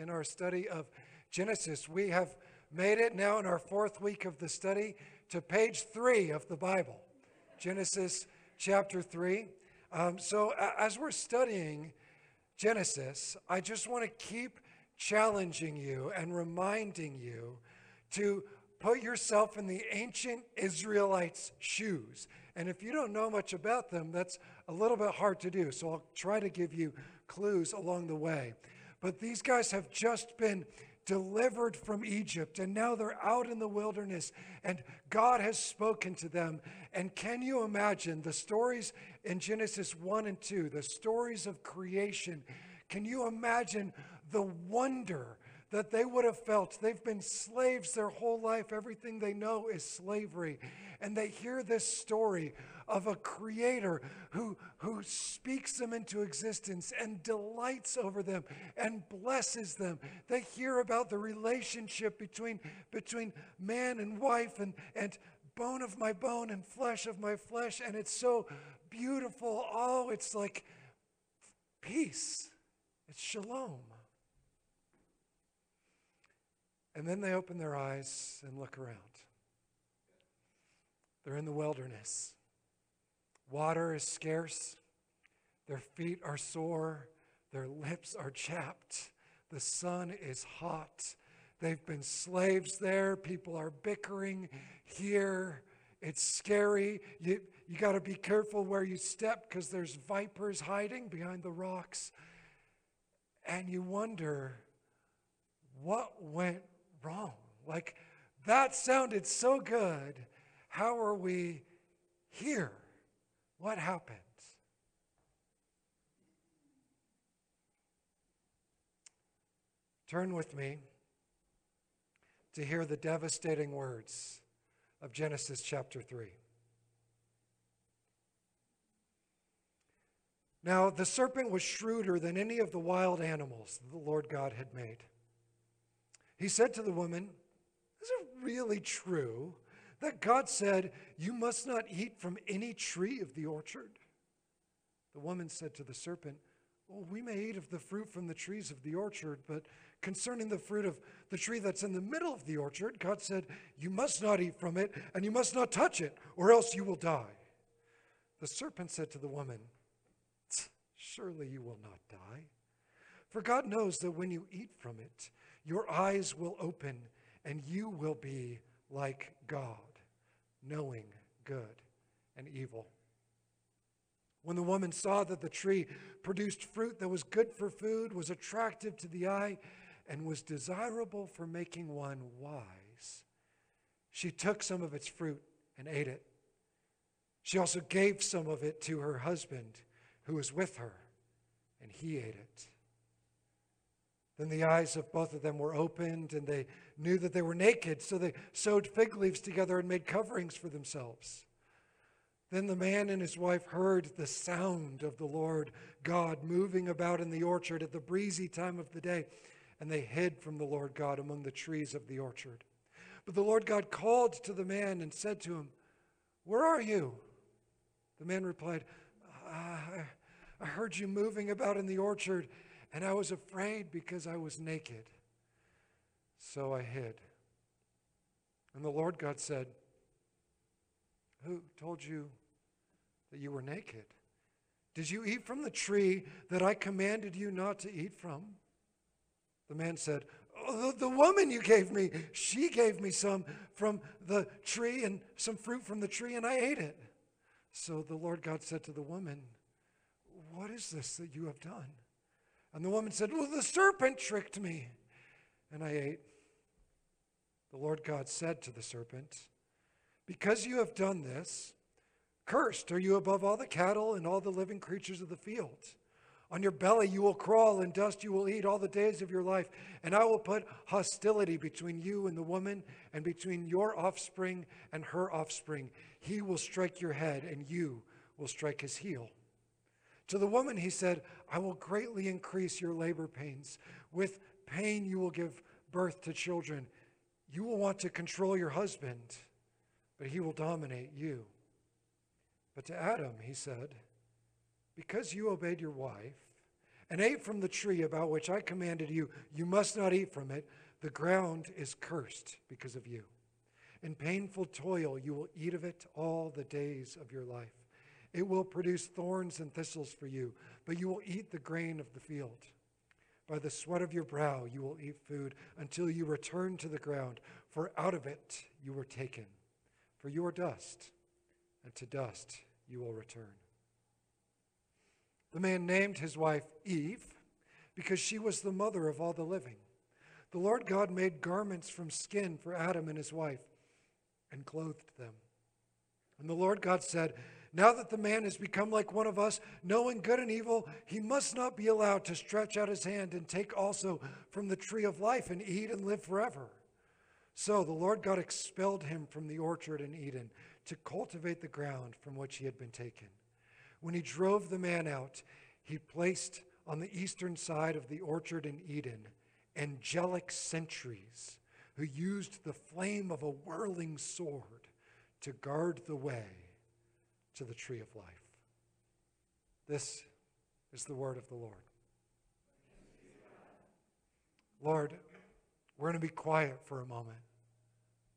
in our study of Genesis. We have made it now in our fourth week of the study to page three of the Bible, Genesis chapter three. Um, so, as we're studying Genesis, I just want to keep challenging you and reminding you to put yourself in the ancient Israelites' shoes. And if you don't know much about them, that's a little bit hard to do. So I'll try to give you clues along the way. But these guys have just been delivered from Egypt and now they're out in the wilderness and God has spoken to them. And can you imagine the stories in Genesis 1 and 2, the stories of creation? Can you imagine the wonder that they would have felt? They've been slaves their whole life, everything they know is slavery. And they hear this story of a creator who, who speaks them into existence and delights over them and blesses them. They hear about the relationship between, between man and wife and, and bone of my bone and flesh of my flesh. And it's so beautiful. Oh, it's like peace, it's shalom. And then they open their eyes and look around. They're in the wilderness. Water is scarce. Their feet are sore. Their lips are chapped. The sun is hot. They've been slaves there. People are bickering here. It's scary. You, you got to be careful where you step because there's vipers hiding behind the rocks. And you wonder what went wrong. Like, that sounded so good. How are we here? What happens? Turn with me to hear the devastating words of Genesis chapter 3. Now, the serpent was shrewder than any of the wild animals the Lord God had made. He said to the woman, Is it really true that God said, You must not eat from any tree of the orchard? The woman said to the serpent, Well, we may eat of the fruit from the trees of the orchard, but concerning the fruit of the tree that's in the middle of the orchard, God said, You must not eat from it, and you must not touch it, or else you will die. The serpent said to the woman, Surely you will not die. For God knows that when you eat from it, your eyes will open, and you will be like God knowing good and evil. When the woman saw that the tree produced fruit that was good for food, was attractive to the eye, and was desirable for making one wise, she took some of its fruit and ate it. She also gave some of it to her husband who was with her, and he ate it. Then the eyes of both of them were opened, and they knew that they were naked, so they sewed fig leaves together and made coverings for themselves. Then the man and his wife heard the sound of the Lord God moving about in the orchard at the breezy time of the day, and they hid from the Lord God among the trees of the orchard. But the Lord God called to the man and said to him, Where are you? The man replied, I, heard you moving about in the orchard and I was afraid because I was naked. So I hid. And the Lord God said, Who told you that you were naked? Did you eat from the tree that I commanded you not to eat from? The man said, oh, the, the woman you gave me, she gave me some from the tree and some fruit from the tree, and I ate it. So the Lord God said to the woman, What is this that you have done? And the woman said, Well, the serpent tricked me, and I ate. The Lord God said to the serpent, Because you have done this, cursed are you above all the cattle and all the living creatures of the field. On your belly you will crawl, and dust you will eat all the days of your life. And I will put hostility between you and the woman, and between your offspring and her offspring. He will strike your head, and you will strike his heel. To the woman, he said, I will greatly increase your labor pains. With pain, you will give birth to children. You will want to control your husband, but he will dominate you. But to Adam, he said, Because you obeyed your wife and ate from the tree about which I commanded you, you must not eat from it, the ground is cursed because of you. In painful toil you will eat of it all the days of your life. It will produce thorns and thistles for you, but you will eat the grain of the field. By the sweat of your brow you will eat food until you return to the ground, for out of it you were taken. For you are dust, and to dust you will return. The man named his wife Eve because she was the mother of all the living. The Lord God made garments from skin for Adam and his wife and clothed them. And the Lord God said, Now that the man has become like one of us, knowing good and evil, he must not be allowed to stretch out his hand and take also from the tree of life and eat and live forever. So the Lord God expelled him from the orchard in Eden to cultivate the ground from which he had been taken. When he drove the man out, he placed on the eastern side of the orchard in Eden angelic sentries who used the flame of a whirling sword to guard the way to the tree of life. This is the word of the Lord. Lord, we're going to be quiet for a moment.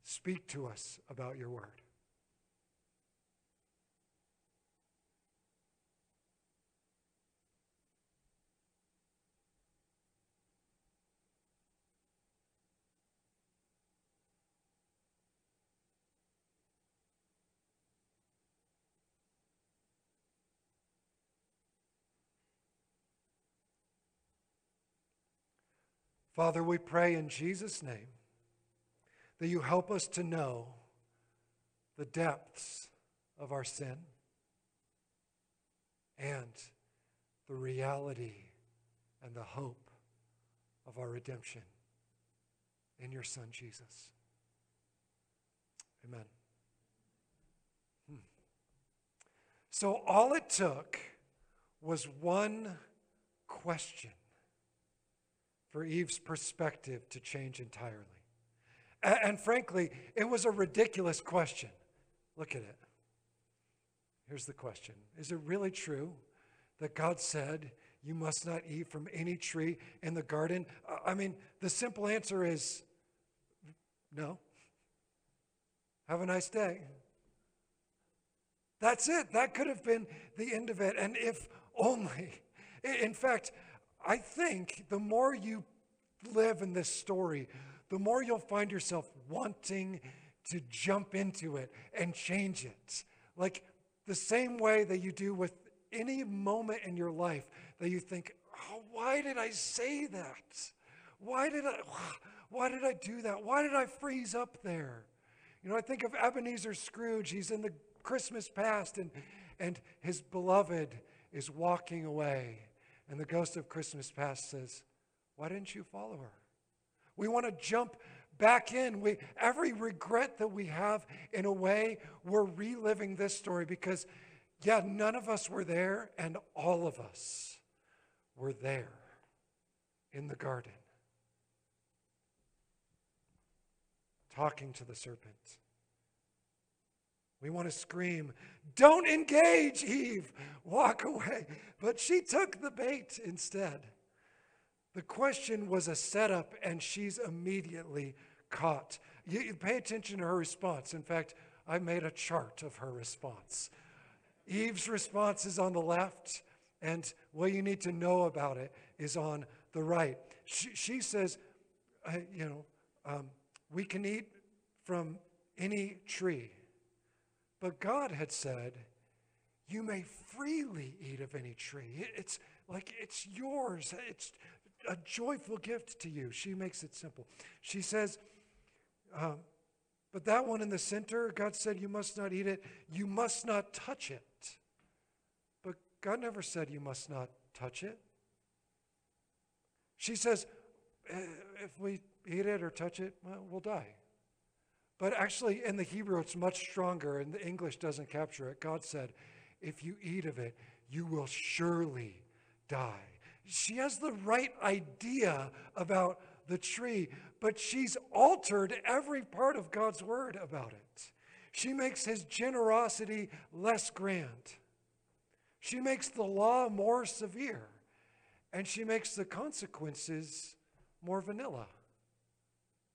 Speak to us about your word. Father, we pray in Jesus' name that you help us to know the depths of our sin and the reality and the hope of our redemption in your Son, Jesus. Amen. Hmm. So all it took was one question for Eve's perspective to change entirely. And, and frankly, it was a ridiculous question. Look at it. Here's the question Is it really true that God said, You must not eat from any tree in the garden? I mean, the simple answer is no. Have a nice day. That's it. That could have been the end of it. And if only. In fact, I think the more you live in this story, the more you'll find yourself wanting to jump into it and change it. Like the same way that you do with any moment in your life that you think, oh, why did I say that? Why did I why did I do that? Why did I freeze up there? You know, I think of Ebenezer Scrooge. He's in the Christmas past and and his beloved is walking away and the ghost of Christmas past says, Why didn't you follow her? We want to jump back in. We, every regret that we have, in a way, we're reliving this story because, yeah, none of us were there, and all of us were there in the garden, talking to the serpent. We want to scream, Don't engage, Eve! Walk away. But she took the bait instead. The question was a setup, and she's immediately caught. You, you pay attention to her response. In fact, I made a chart of her response. Eve's response is on the left, and what you need to know about it is on the right. She, she says, you know, um, we can eat from any tree but God had said, You may freely eat of any tree. It's like it's yours. It's a joyful gift to you. She makes it simple. She says, um, But that one in the center, God said, You must not eat it. You must not touch it. But God never said you must not touch it. She says, eh, If we eat it or touch it, well, we'll die. But actually, in the Hebrew, it's much stronger, and the English doesn't capture it. God said, If you eat of it, you will surely die. She has the right idea about the tree, but she's altered every part of God's word about it. She makes his generosity less grand. She makes the law more severe. and she makes the consequences more vanilla.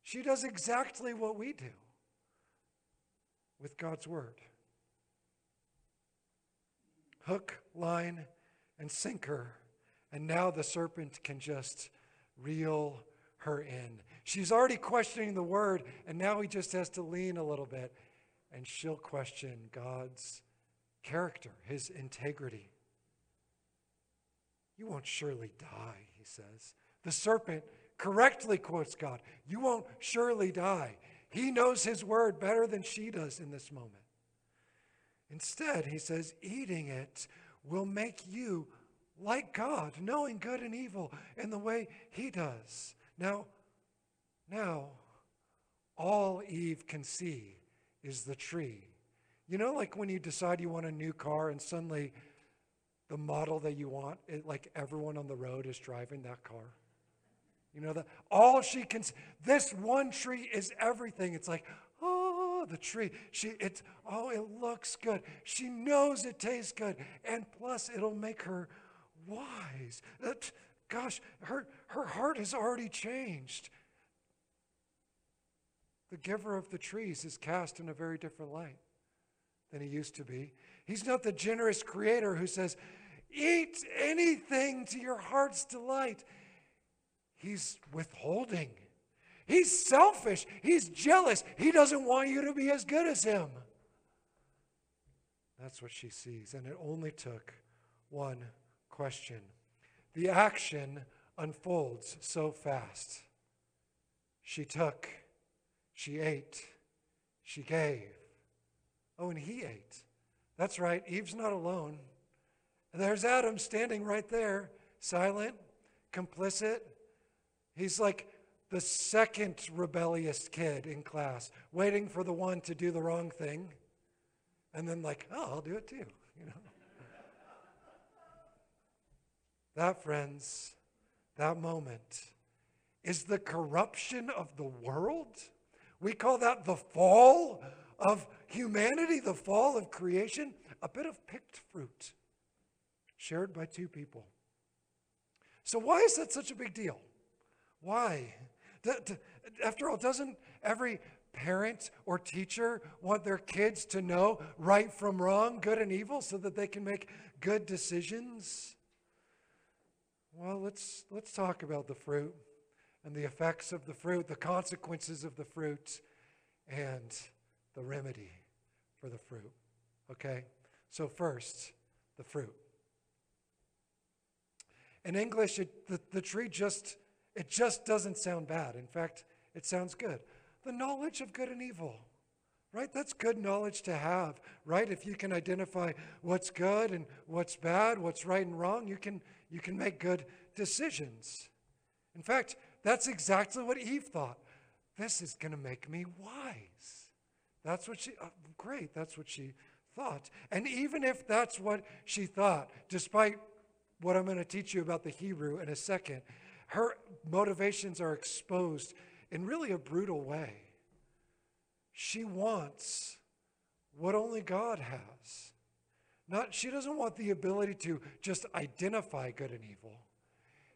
She does exactly what we do with God's Word hook, line, and sinker. And now the serpent can just reel her in. She's already questioning the word, and now he just has to lean a little bit, and she'll question God's character, his integrity. You won't surely die, he says. The serpent correctly quotes God. You won't surely die. He knows his word better than she does in this moment. Instead, he says, eating it will make you like God, knowing good and evil in the way he does. Now, now, all Eve can see is the tree. You know, like when you decide you want a new car and suddenly the model that you want, it, like everyone on the road is driving that car. You know that all she can this one tree is everything. It's like, oh, the tree. She it's oh, it looks good. She knows it tastes good. And plus it'll make her wise. Uh, that, gosh, her her heart has already changed. The giver of the trees is cast in a very different light than he used to be. He's not the generous creator who says, Eat anything to your heart's delight. He's withholding. He's selfish. He's jealous. He doesn't want you to be as good as him. That's what she sees. And it only took one question. The action unfolds so fast. She took, she ate, she gave. Oh, and he ate. That's right, Eve's not alone. And There's Adam standing right there, silent, complicit. He's like the second rebellious kid in class, waiting for the one to do the wrong thing. And then, like, oh, I'll do it too, you know. that, friends, that moment is the corruption of the world. We call that the fall of humanity, the fall of creation, a bit of picked fruit shared by two people. So, why is that such a big deal? Why? After all, doesn't every parent or teacher want their kids to know right from wrong, good and evil, so that they can make good decisions? Well, let's, let's talk about the fruit and the effects of the fruit, the consequences of the fruit, and the remedy for the fruit. Okay? So, first, the fruit. In English, it, the, the tree just, it just doesn't sound bad. In fact, it sounds good. The knowledge of good and evil, right? That's good knowledge to have, right? If you can identify what's good and what's bad, what's right and wrong, you can, you can make good decisions. In fact, that's exactly what Eve thought. This is going to make me wise. That's what she, uh, great, that's what she thought. And even if that's what she thought, despite what I'm going to teach you about the Hebrew in a second, her motivations are exposed in really a brutal way. She wants what only God has. Not, she doesn't want the ability to just identify good and evil.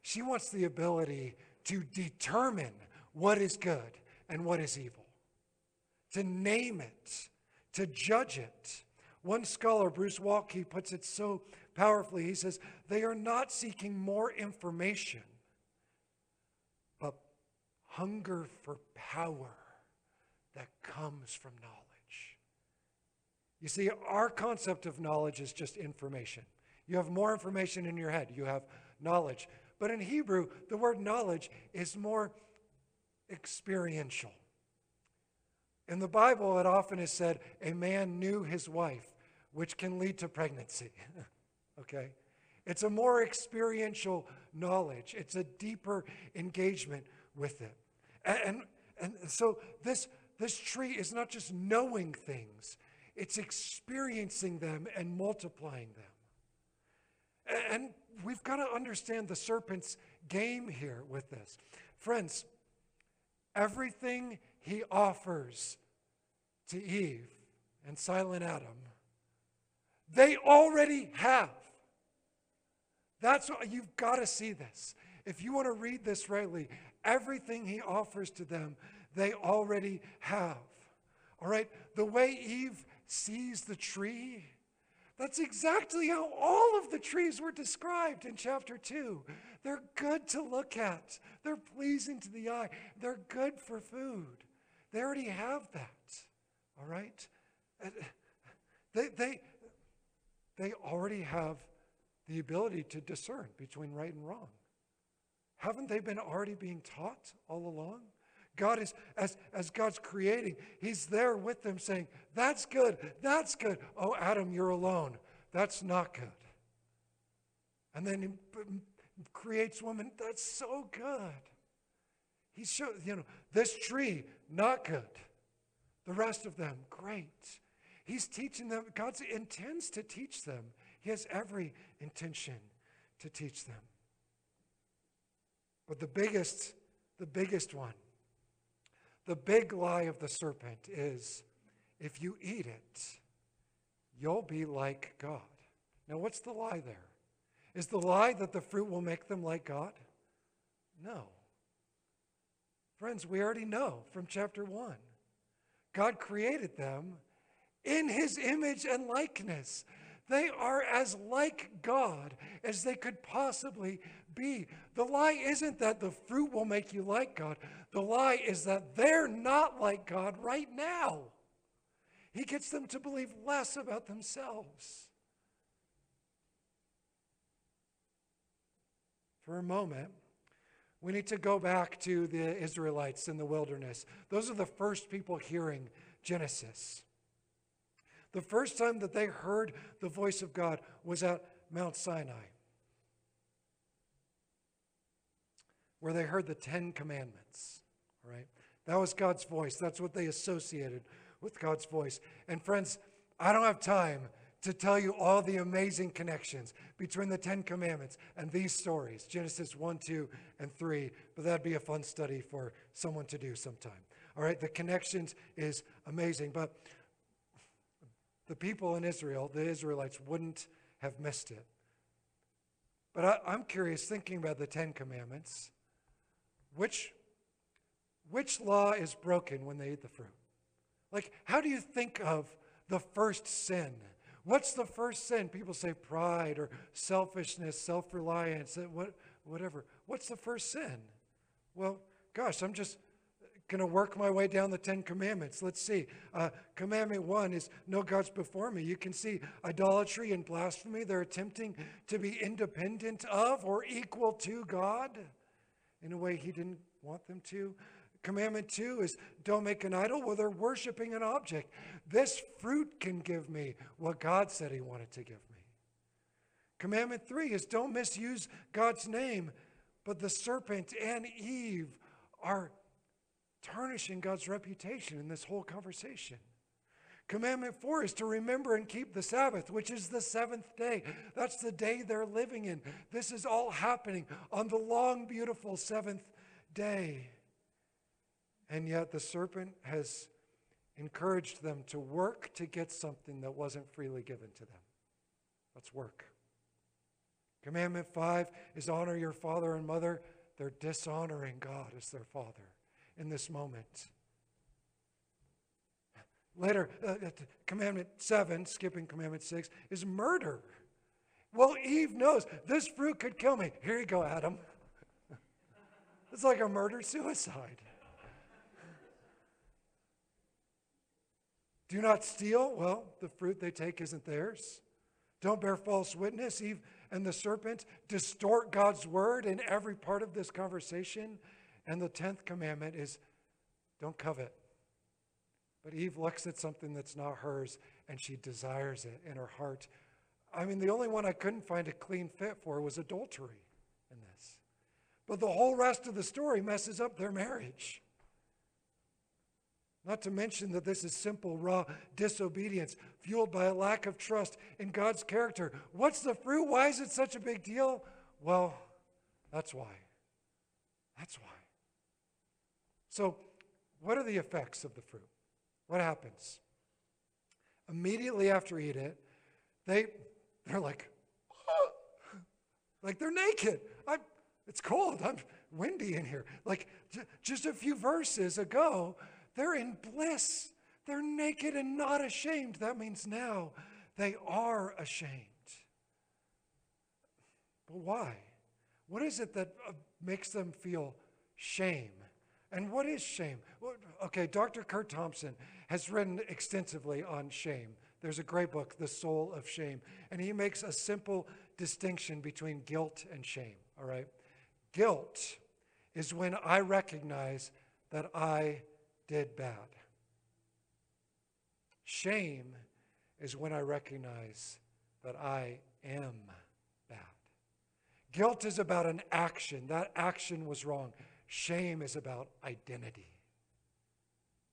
She wants the ability to determine what is good and what is evil, to name it, to judge it. One scholar, Bruce Waltke, puts it so powerfully. He says, They are not seeking more information, hunger for power that comes from knowledge. You see, our concept of knowledge is just information. You have more information in your head, you have knowledge. But in Hebrew, the word knowledge is more experiential. In the Bible, it often is said, a man knew his wife, which can lead to pregnancy. okay? It's a more experiential knowledge, it's a deeper engagement with it. And, and, and so this, this tree is not just knowing things, it's experiencing them and multiplying them. And we've got to understand the serpent's game here with this. Friends, everything he offers to Eve and silent Adam, they already have. That's what you've got to see this. If you want to read this rightly, everything he offers to them, they already have. All right? The way Eve sees the tree, that's exactly how all of the trees were described in chapter 2. They're good to look at, they're pleasing to the eye, they're good for food. They already have that. All right? They, they, they already have the ability to discern between right and wrong. Haven't they been already being taught all along? God is, as, as God's creating, He's there with them saying, That's good, that's good. Oh, Adam, you're alone. That's not good. And then He creates woman, that's so good. He shows, you know, this tree, not good. The rest of them, great. He's teaching them, God intends to teach them. He has every intention to teach them. But the biggest, the biggest one, the big lie of the serpent is if you eat it, you'll be like God. Now, what's the lie there? Is the lie that the fruit will make them like God? No. Friends, we already know from chapter 1. God created them in his image and likeness. They are as like God as they could possibly be. The lie isn't that the fruit will make you like God, the lie is that they're not like God right now. He gets them to believe less about themselves. For a moment, we need to go back to the Israelites in the wilderness. Those are the first people hearing Genesis. The first time that they heard the voice of God was at Mount Sinai, where they heard the Ten Commandments, right? That was God's voice. That's what they associated with God's voice. And friends, I don't have time to tell you all the amazing connections between the Ten Commandments and these stories Genesis 1, 2, and 3. But that'd be a fun study for someone to do sometime. All right, the connections is amazing. But the people in Israel, the Israelites, wouldn't have missed it. But I, am curious, thinking about the Ten Commandments, which, which law is broken when they eat the fruit? Like, how do you think of the first sin? What's the first sin? People say pride or selfishness, self reliance, what, whatever. What's the first sin? Well, gosh, I'm just going to work my way down the Ten Commandments. Let's see. Uh, commandment one is no gods before me. You can see idolatry and blasphemy. They're attempting to be independent of or equal to God in a way He didn't want them to. Commandment two is don't make an idol. Well, they're worshiping an object. This fruit can give me what God said He wanted to give me. Commandment three is don't misuse God's name. But the serpent and Eve are tarnishing God's reputation in this whole conversation. Commandment four is to remember and keep the Sabbath, which is the seventh day. That's the day they're living in. This is all happening on the long, beautiful seventh day. And yet the serpent has encouraged them to work to get something that wasn't freely given to them. Let's work. Commandment five is honor your father and mother. They're dishonoring God as their father in this moment. Later, uh, uh commandment seven, skipping commandment six, is murder. Well, Eve knows this fruit could kill me. Here you go, Adam. it's like a murder suicide. Do not steal. Well, the fruit they take isn't theirs. Don't bear false witness. Eve and the serpent distort God's word in every part of this conversation. And the 10th commandment is don't covet. But Eve looks at something that's not hers and she desires it in her heart. I mean, the only one I couldn't find a clean fit for was adultery in this. But the whole rest of the story messes up their marriage. Not to mention that this is simple, raw disobedience fueled by a lack of trust in God's character. What's the fruit? Why is it such a big deal? Well, that's why. That's why. So, what are the effects of the fruit? What happens? Immediately after eat it, they, they're like, Like they're naked. I'm, it's cold. I'm windy in here. Like j- just a few verses ago, they're in bliss. They're naked and not ashamed. That means now they are ashamed. But why? What is it that uh, makes them feel shame? And what is shame? Okay, Dr. Curt Thompson has written extensively on shame. There's a great book, The Soul of Shame, and he makes a simple distinction between guilt and shame, all right? Guilt is when I recognize that I did bad. Shame is when I recognize that I am bad. Guilt is about an action. That action was wrong. Shame is about identity.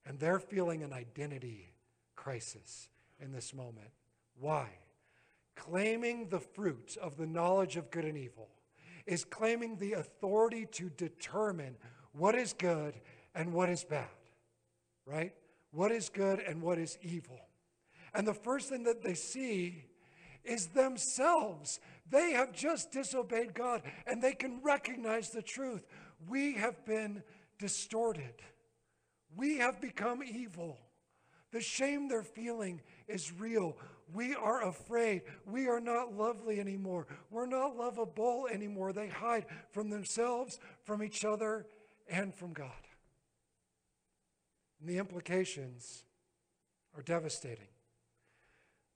And they're feeling an identity crisis in this moment. Why? Claiming the fruit of the knowledge of good and evil is claiming the authority to determine what is good and what is bad, right? What is good and what is evil. And the first thing that they see is themselves. They have just disobeyed God and they can recognize the truth. We have been distorted, we have become evil. The shame they're feeling is real. We are afraid. We are not lovely anymore. We're not lovable anymore. They hide from themselves, from each other, and from God. And the implications are devastating.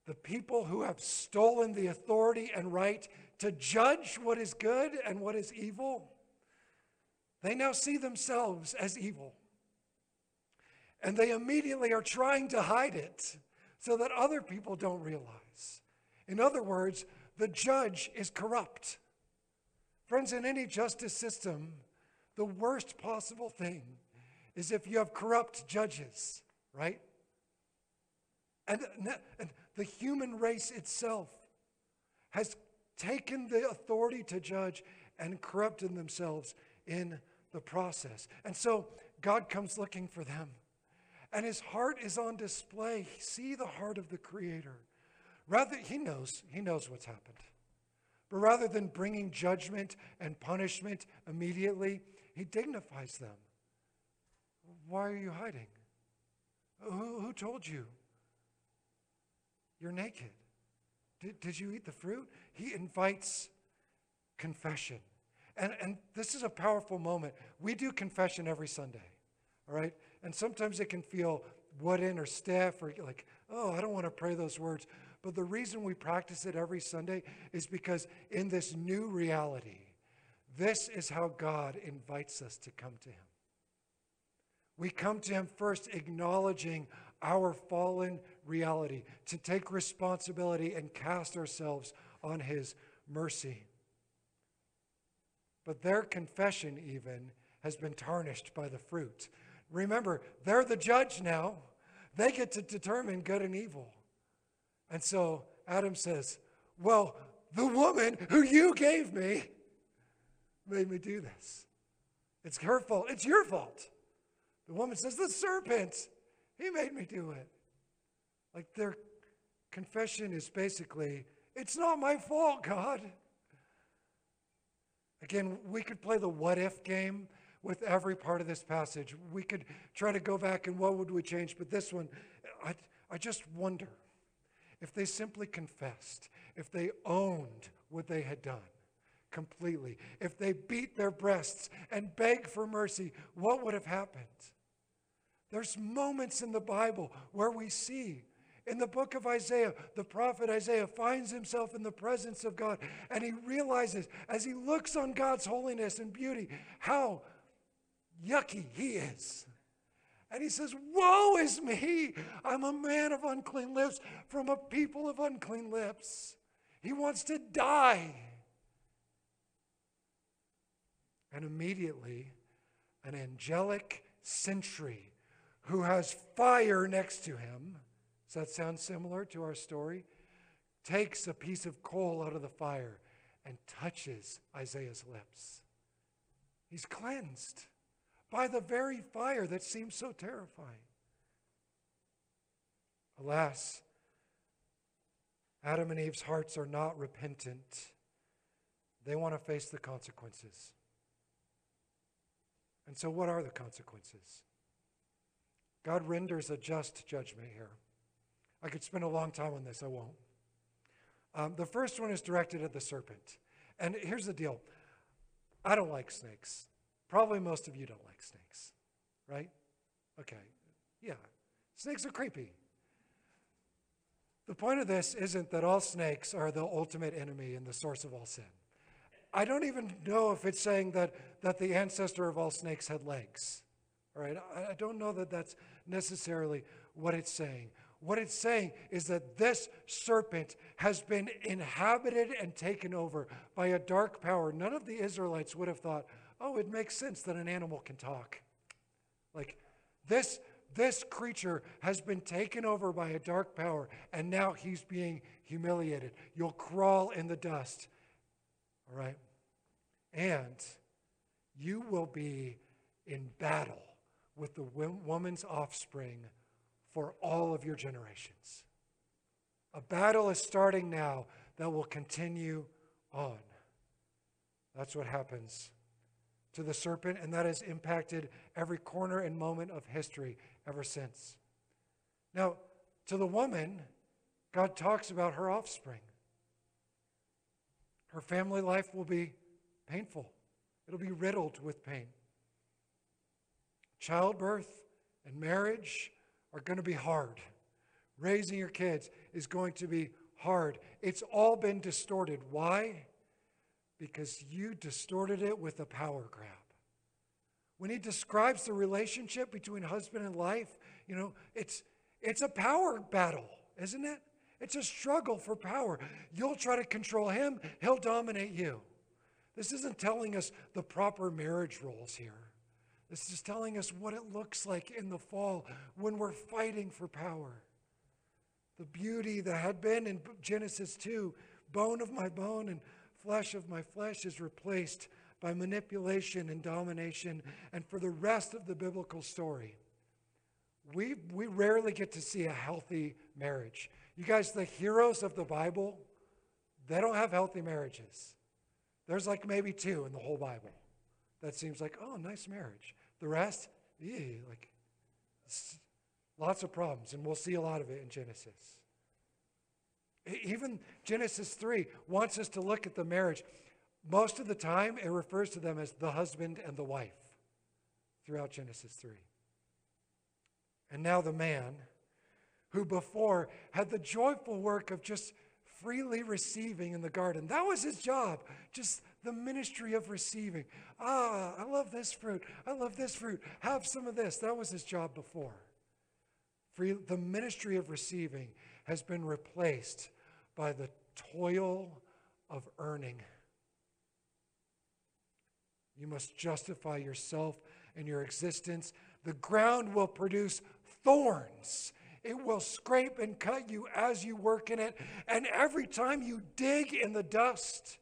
The people who have stolen the authority and right to judge what is good and what is evil, they now see themselves as evil. And they immediately are trying to hide it so that other people don't realize. In other words, the judge is corrupt. Friends, in any justice system, the worst possible thing is if you have corrupt judges, right? And, and the human race itself has taken the authority to judge and corrupted themselves in the process. And so God comes looking for them and his heart is on display. See the heart of the Creator. Rather, he knows, he knows what's happened. But rather than bringing judgment and punishment immediately, he dignifies them. Why are you hiding? Who, who told you? You're naked. Did, did you eat the fruit? He invites confession. And, and this is a powerful moment. We do confession every Sunday, all right? And sometimes it can feel wooden or stiff or like, oh, I don't want to pray those words. But the reason we practice it every Sunday is because in this new reality, this is how God invites us to come to Him. We come to Him first acknowledging our fallen reality, to take responsibility and cast ourselves on His mercy. But their confession, even, has been tarnished by the fruit. Remember, they're the judge now. They get to determine good and evil. And so Adam says, Well, the woman who you gave me made me do this. It's her fault. It's your fault. The woman says, The serpent, he made me do it. Like their confession is basically, It's not my fault, God. Again, we could play the what if game with every part of this passage. We could try to go back and what would we change, but this one, I, I just wonder if they simply confessed, if they owned what they had done completely, if they beat their breasts and begged for mercy, what would have happened? There's moments in the Bible where we see in the book of Isaiah, the prophet Isaiah finds himself in the presence of God and he realizes as he looks on God's holiness and beauty how yucky he is. And he says, Woe is me! I'm a man of unclean lips from a people of unclean lips. He wants to die. And immediately, an angelic sentry who has fire next to him, does that sound similar to our story? Takes a piece of coal out of the fire and touches Isaiah's lips. He's cleansed by the very fire that seems so terrifying. Alas, Adam and Eve's hearts are not repentant. they want to face the consequences. And so, what are the consequences? God renders a just judgment here. I could spend a long time on this, I won't. Um, the first one is directed at the serpent. And here's the deal I don't like snakes. Probably most of you don't like snakes, right? Okay, yeah. Snakes are creepy. The point of this isn't that all snakes are the ultimate enemy and the source of all sin. I don't even know if it's saying that, that the ancestor of all snakes had legs. All right, I, I don't know that that's necessarily what it's saying. What it's saying is that this serpent has been inhabited and taken over by a dark power. None of the Israelites would have thought, oh, it makes sense that an animal can talk. Like, this, this creature has been taken over by a dark power, and now he's being humiliated. You'll crawl in the dust. All right? And you will be in battle with the woman's offspring for all of your generations. A battle is starting now that will continue on. That's what happens to the serpent, and that has impacted every corner and moment of history ever since. Now, to the woman, God talks about her offspring. Her family life will be painful, it'll be riddled with pain. Childbirth and marriage are going to be hard. Raising your kids is going to be hard. It's all been distorted. Why? Because you distorted it with a power grab. When he describes the relationship between husband and wife, you know, it's it's a power battle, isn't it? It's a struggle for power. You'll try to control him, he'll dominate you. This isn't telling us the proper marriage roles here. This is telling us what it looks like in the fall when we're fighting for power. The beauty that had been in Genesis 2 bone of my bone and flesh of my flesh is replaced by manipulation and domination. And for the rest of the biblical story, we, we rarely get to see a healthy marriage. You guys, the heroes of the Bible, they don't have healthy marriages. There's like maybe two in the whole Bible. That seems like, oh, nice marriage. The rest, yeah, like lots of problems, and we'll see a lot of it in Genesis. Even Genesis 3 wants us to look at the marriage. Most of the time, it refers to them as the husband and the wife throughout Genesis 3. And now the man who before had the joyful work of just freely receiving in the garden. That was his job, just the ministry of receiving. Ah, I love this fruit. I love this fruit. Have some of this. That was his job before. Free, the ministry of receiving has been replaced by the toil of earning. You must justify yourself and your existence. The ground will produce thorns. It will scrape and cut you as you work in it. And every time you dig in the dust,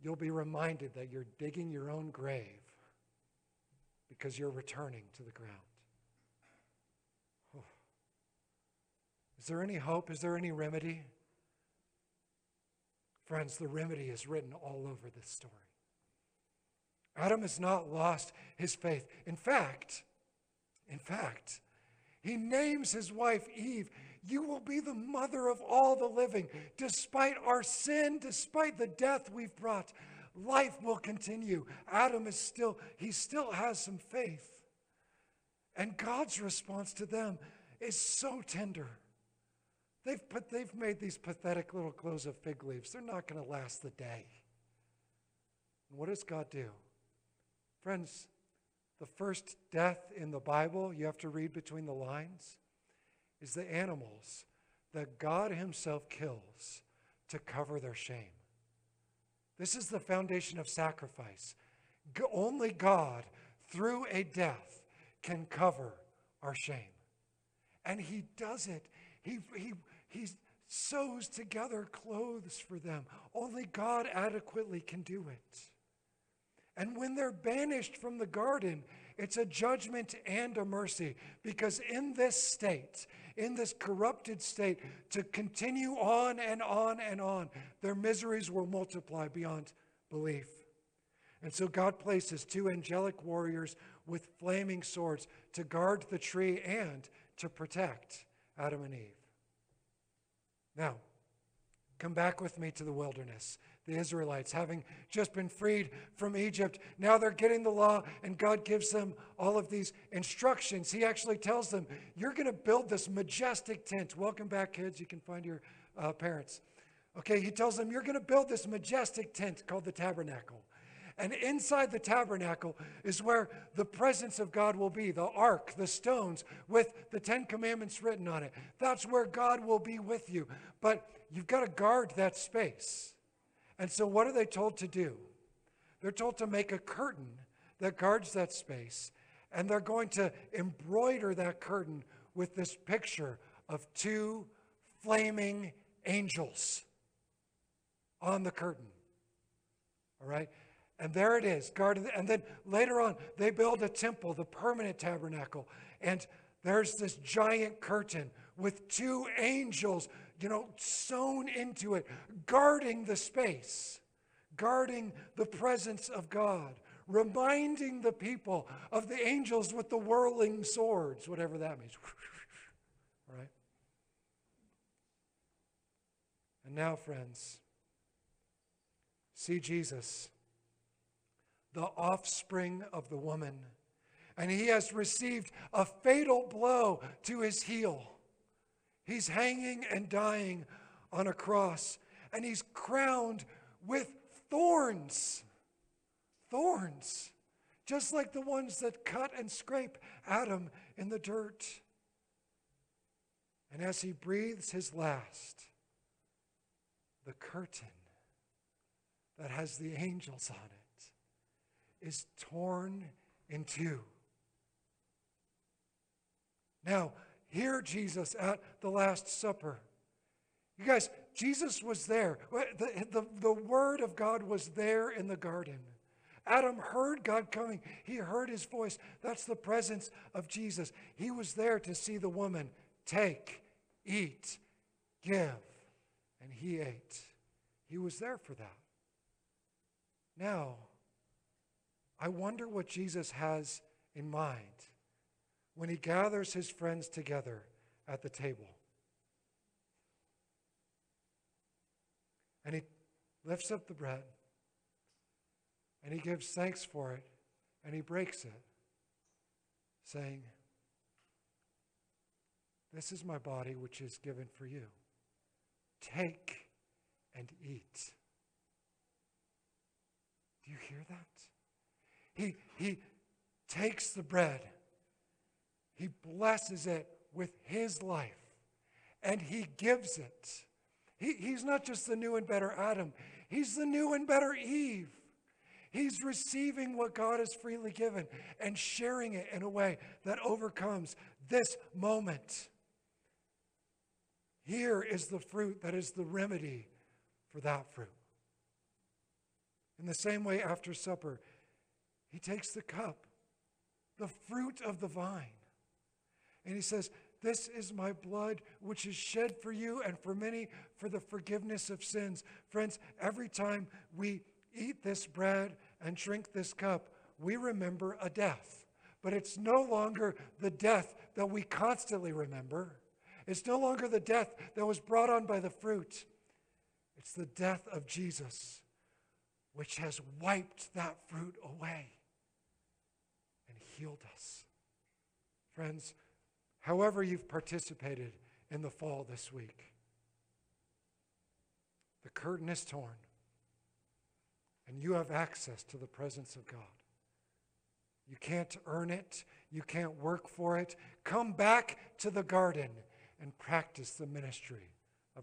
you'll be reminded that you're digging your own grave because you're returning to the ground. Is there any hope? Is there any remedy? Friends, the remedy is written all over this story. Adam has not lost his faith. In fact, in fact, he names his wife Eve you will be the mother of all the living. Despite our sin, despite the death we've brought, life will continue. Adam is still, he still has some faith. And God's response to them is so tender. They've, put, they've made these pathetic little clothes of fig leaves. They're not going to last the day. And what does God do? Friends, the first death in the Bible, you have to read between the lines is the animals that God Himself kills to cover their shame. This is the foundation of sacrifice. Only God, through a death, can cover our shame. And He does it. He, he, he sews together clothes for them. Only God adequately can do it. And when they're banished from the garden, it's a judgment and a mercy because in this state, in this corrupted state to continue on and on and on. Their miseries will multiply beyond belief. And so God places two angelic warriors with flaming swords to guard the tree and to protect Adam and Eve. Now, come back with me to the wilderness. The Israelites, having just been freed from Egypt, now they're getting the law, and God gives them all of these instructions. He actually tells them, You're going to build this majestic tent. Welcome back, kids. You can find your uh, parents. Okay, he tells them, You're going to build this majestic tent called the tabernacle. And inside the tabernacle is where the presence of God will be the ark, the stones with the Ten Commandments written on it. That's where God will be with you. But you've got to guard that space. And so, what are they told to do? They're told to make a curtain that guards that space. And they're going to embroider that curtain with this picture of two flaming angels on the curtain. All right? And there it is, guarded. And then later on, they build a temple, the permanent tabernacle. And there's this giant curtain with two angels, you know, sewn into it, guarding the space, guarding the presence of God, reminding the people of the angels with the whirling swords, whatever that means. Right? And now, friends, see Jesus the offspring of the woman. And he has received a fatal blow to his heel. He's hanging and dying on a cross, and he's crowned with thorns. Thorns, just like the ones that cut and scrape Adam in the dirt. And as he breathes his last, the curtain that has the angels on it is torn in two. Now, hear Jesus at the Last Supper. You guys, Jesus was there. The, the, the Word of God was there in the garden. Adam heard God coming, he heard his voice. That's the presence of Jesus. He was there to see the woman take, eat, give, and he ate. He was there for that. Now, I wonder what Jesus has in mind when he gathers his friends together at the table. And he lifts up the bread and he gives thanks for it and he breaks it, saying, This is my body which is given for you. Take and eat. Do you hear that? He, he takes the bread, he blesses it with his life, and he gives it. He, he's not just the new and better Adam, he's the new and better Eve. He's receiving what God has freely given and sharing it in a way that overcomes this moment. Here is the fruit that is the remedy for that fruit. In the same way, after supper, he takes the cup, the fruit of the vine, and he says, This is my blood, which is shed for you and for many for the forgiveness of sins. Friends, every time we eat this bread and drink this cup, we remember a death. But it's no longer the death that we constantly remember. It's no longer the death that was brought on by the fruit. It's the death of Jesus, which has wiped that fruit away healed us. Friends, however you've participated in the fall this week, the curtain is torn, and you have access to the presence of God. You can't earn it, you can't work for it. Come back to the garden and practice the ministry